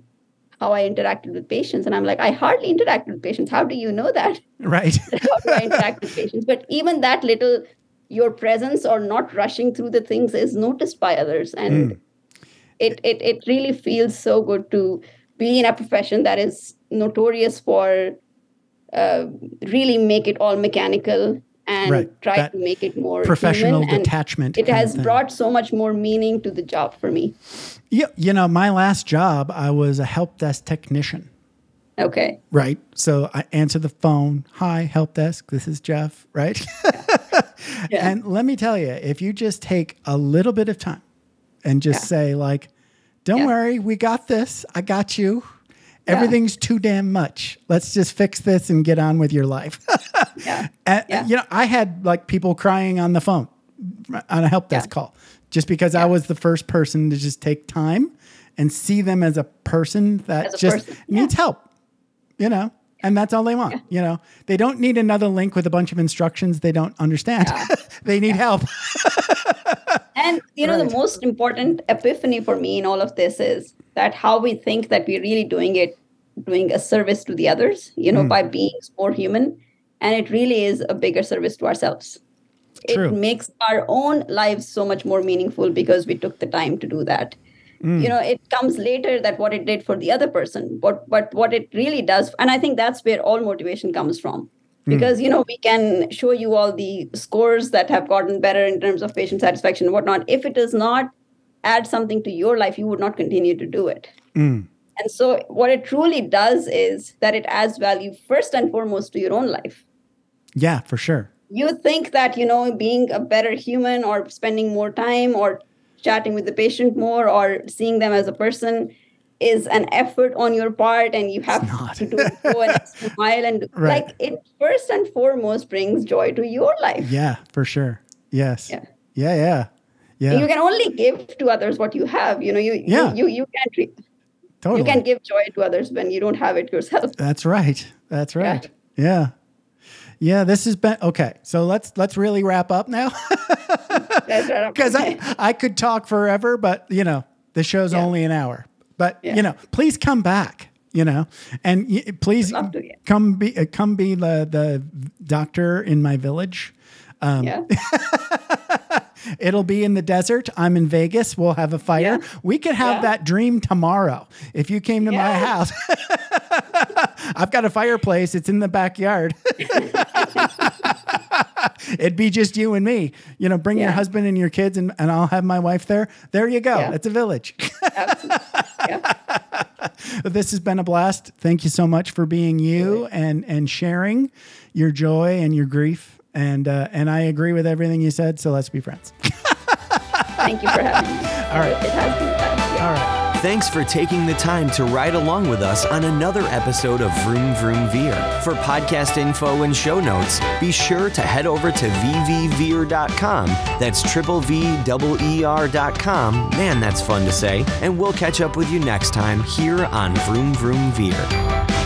how I interacted with patients, and I'm like, I hardly interacted with patients. How do you know that? Right. how do I interact with patients? But even that little, your presence or not rushing through the things is noticed by others, and Mm. it, it it really feels so good to be in a profession that is notorious for uh, really make it all mechanical and Right. try That to make it more Professional detachment. It has brought so much more meaning to the job for me. Yeah, you know, my last job, I was a help desk technician. Okay. Right. So I answer the phone. Hi, help desk. This is Jeff. Right. Yeah. And let me tell you, if you just take a little bit of time and just Yeah. say, like, don't Yeah. worry, we got this. I got you. Everything's too damn much. Let's just fix this and get on with your life. Yeah. And, Yeah. you know, I had like people crying on the phone on a help desk Yeah. call just because I was the first person to just take time and see them as a person that a just person, yeah. needs help, you know, and that's all they want. You know, they don't need another link with a bunch of instructions they don't understand. they need help. And you know, Right. the most important epiphany for me in all of this is that how we think that we're really doing it, doing a service to the others, you know, hmm. by being more human. And it really is a bigger service to ourselves. True. It makes our own lives so much more meaningful because we took the time to do that. Hmm. You know, it comes later that what it did for the other person, but but what it really does, and I think that's where all motivation comes from because you know we can show you all the scores that have gotten better in terms of patient satisfaction and whatnot if it does not add something to your life you would not continue to do it Mm. And so what it truly does is that it adds value first and foremost to your own life Yeah, for sure. you think that you know being a better human or spending more time or chatting with the patient more or seeing them as a person is an effort on your part and you have to do it go an extra mile and Right. like it first and foremost brings joy to your life Yeah, for sure. Yes. Yeah. Yeah. Yeah. Yeah. you can only give to others what you have you know you Yeah. you, you you can't totally. you can give joy to others when you don't have it yourself That's right. That's right. Yeah. Yeah, this has been okay. So let's let's really wrap up now because I I could talk forever, but you know the show's Yeah. only an hour. But Yeah. you know, please come back. You know, and y- please to, yeah. come be uh, come be the the doctor in my village. Um, yeah It'll be in the desert. I'm in Vegas. We'll have a fire. Yeah. We could have Yeah. that dream tomorrow if you came to my house. I've got a fireplace. It's in the backyard. It'd be just you and me. You know, bring your husband and your kids, and, and I'll have my wife there. There you go. Yeah. It's a village. absolutely yeah this has been a blast. Thank you so much for being you and and sharing your joy and your grief. And uh, and I agree with everything you said. So let's be friends. thank you for having me All right. it has been fun. Yeah. All right. Thanks for taking the time to ride along with us on another episode of Vroom Vroom Veer. For podcast info and show notes, be sure to head over to vvveer.com. That's triple V double ER.com. Man, that's fun to say. And we'll catch up with you next time here on Vroom Vroom Veer.